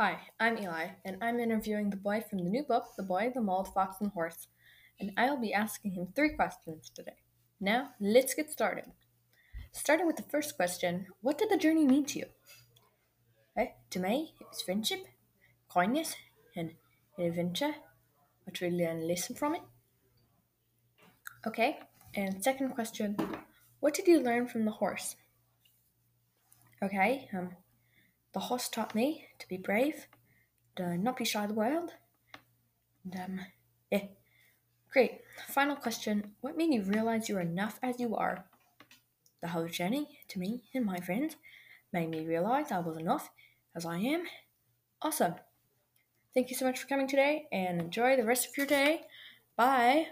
I'm Eli, and I'm interviewing the boy from the new book, The Boy, the Mole, Fox, and Horse, and I'll be asking him three questions today. Now, let's get started. Starting with the first question What did the journey mean to you? Eh, to me, it was friendship, kindness, and an adventure. I truly learned a lesson from it. Okay, and second question What did you learn from the horse? Okay, um, the horse taught me to be brave, to not be shy of the world. And, um, yeah. Great. Final question. What made you realize you're enough as you are? The whole journey, to me and my friends, made me realize I was enough as I am. Awesome. Thank you so much for coming today and enjoy the rest of your day. Bye.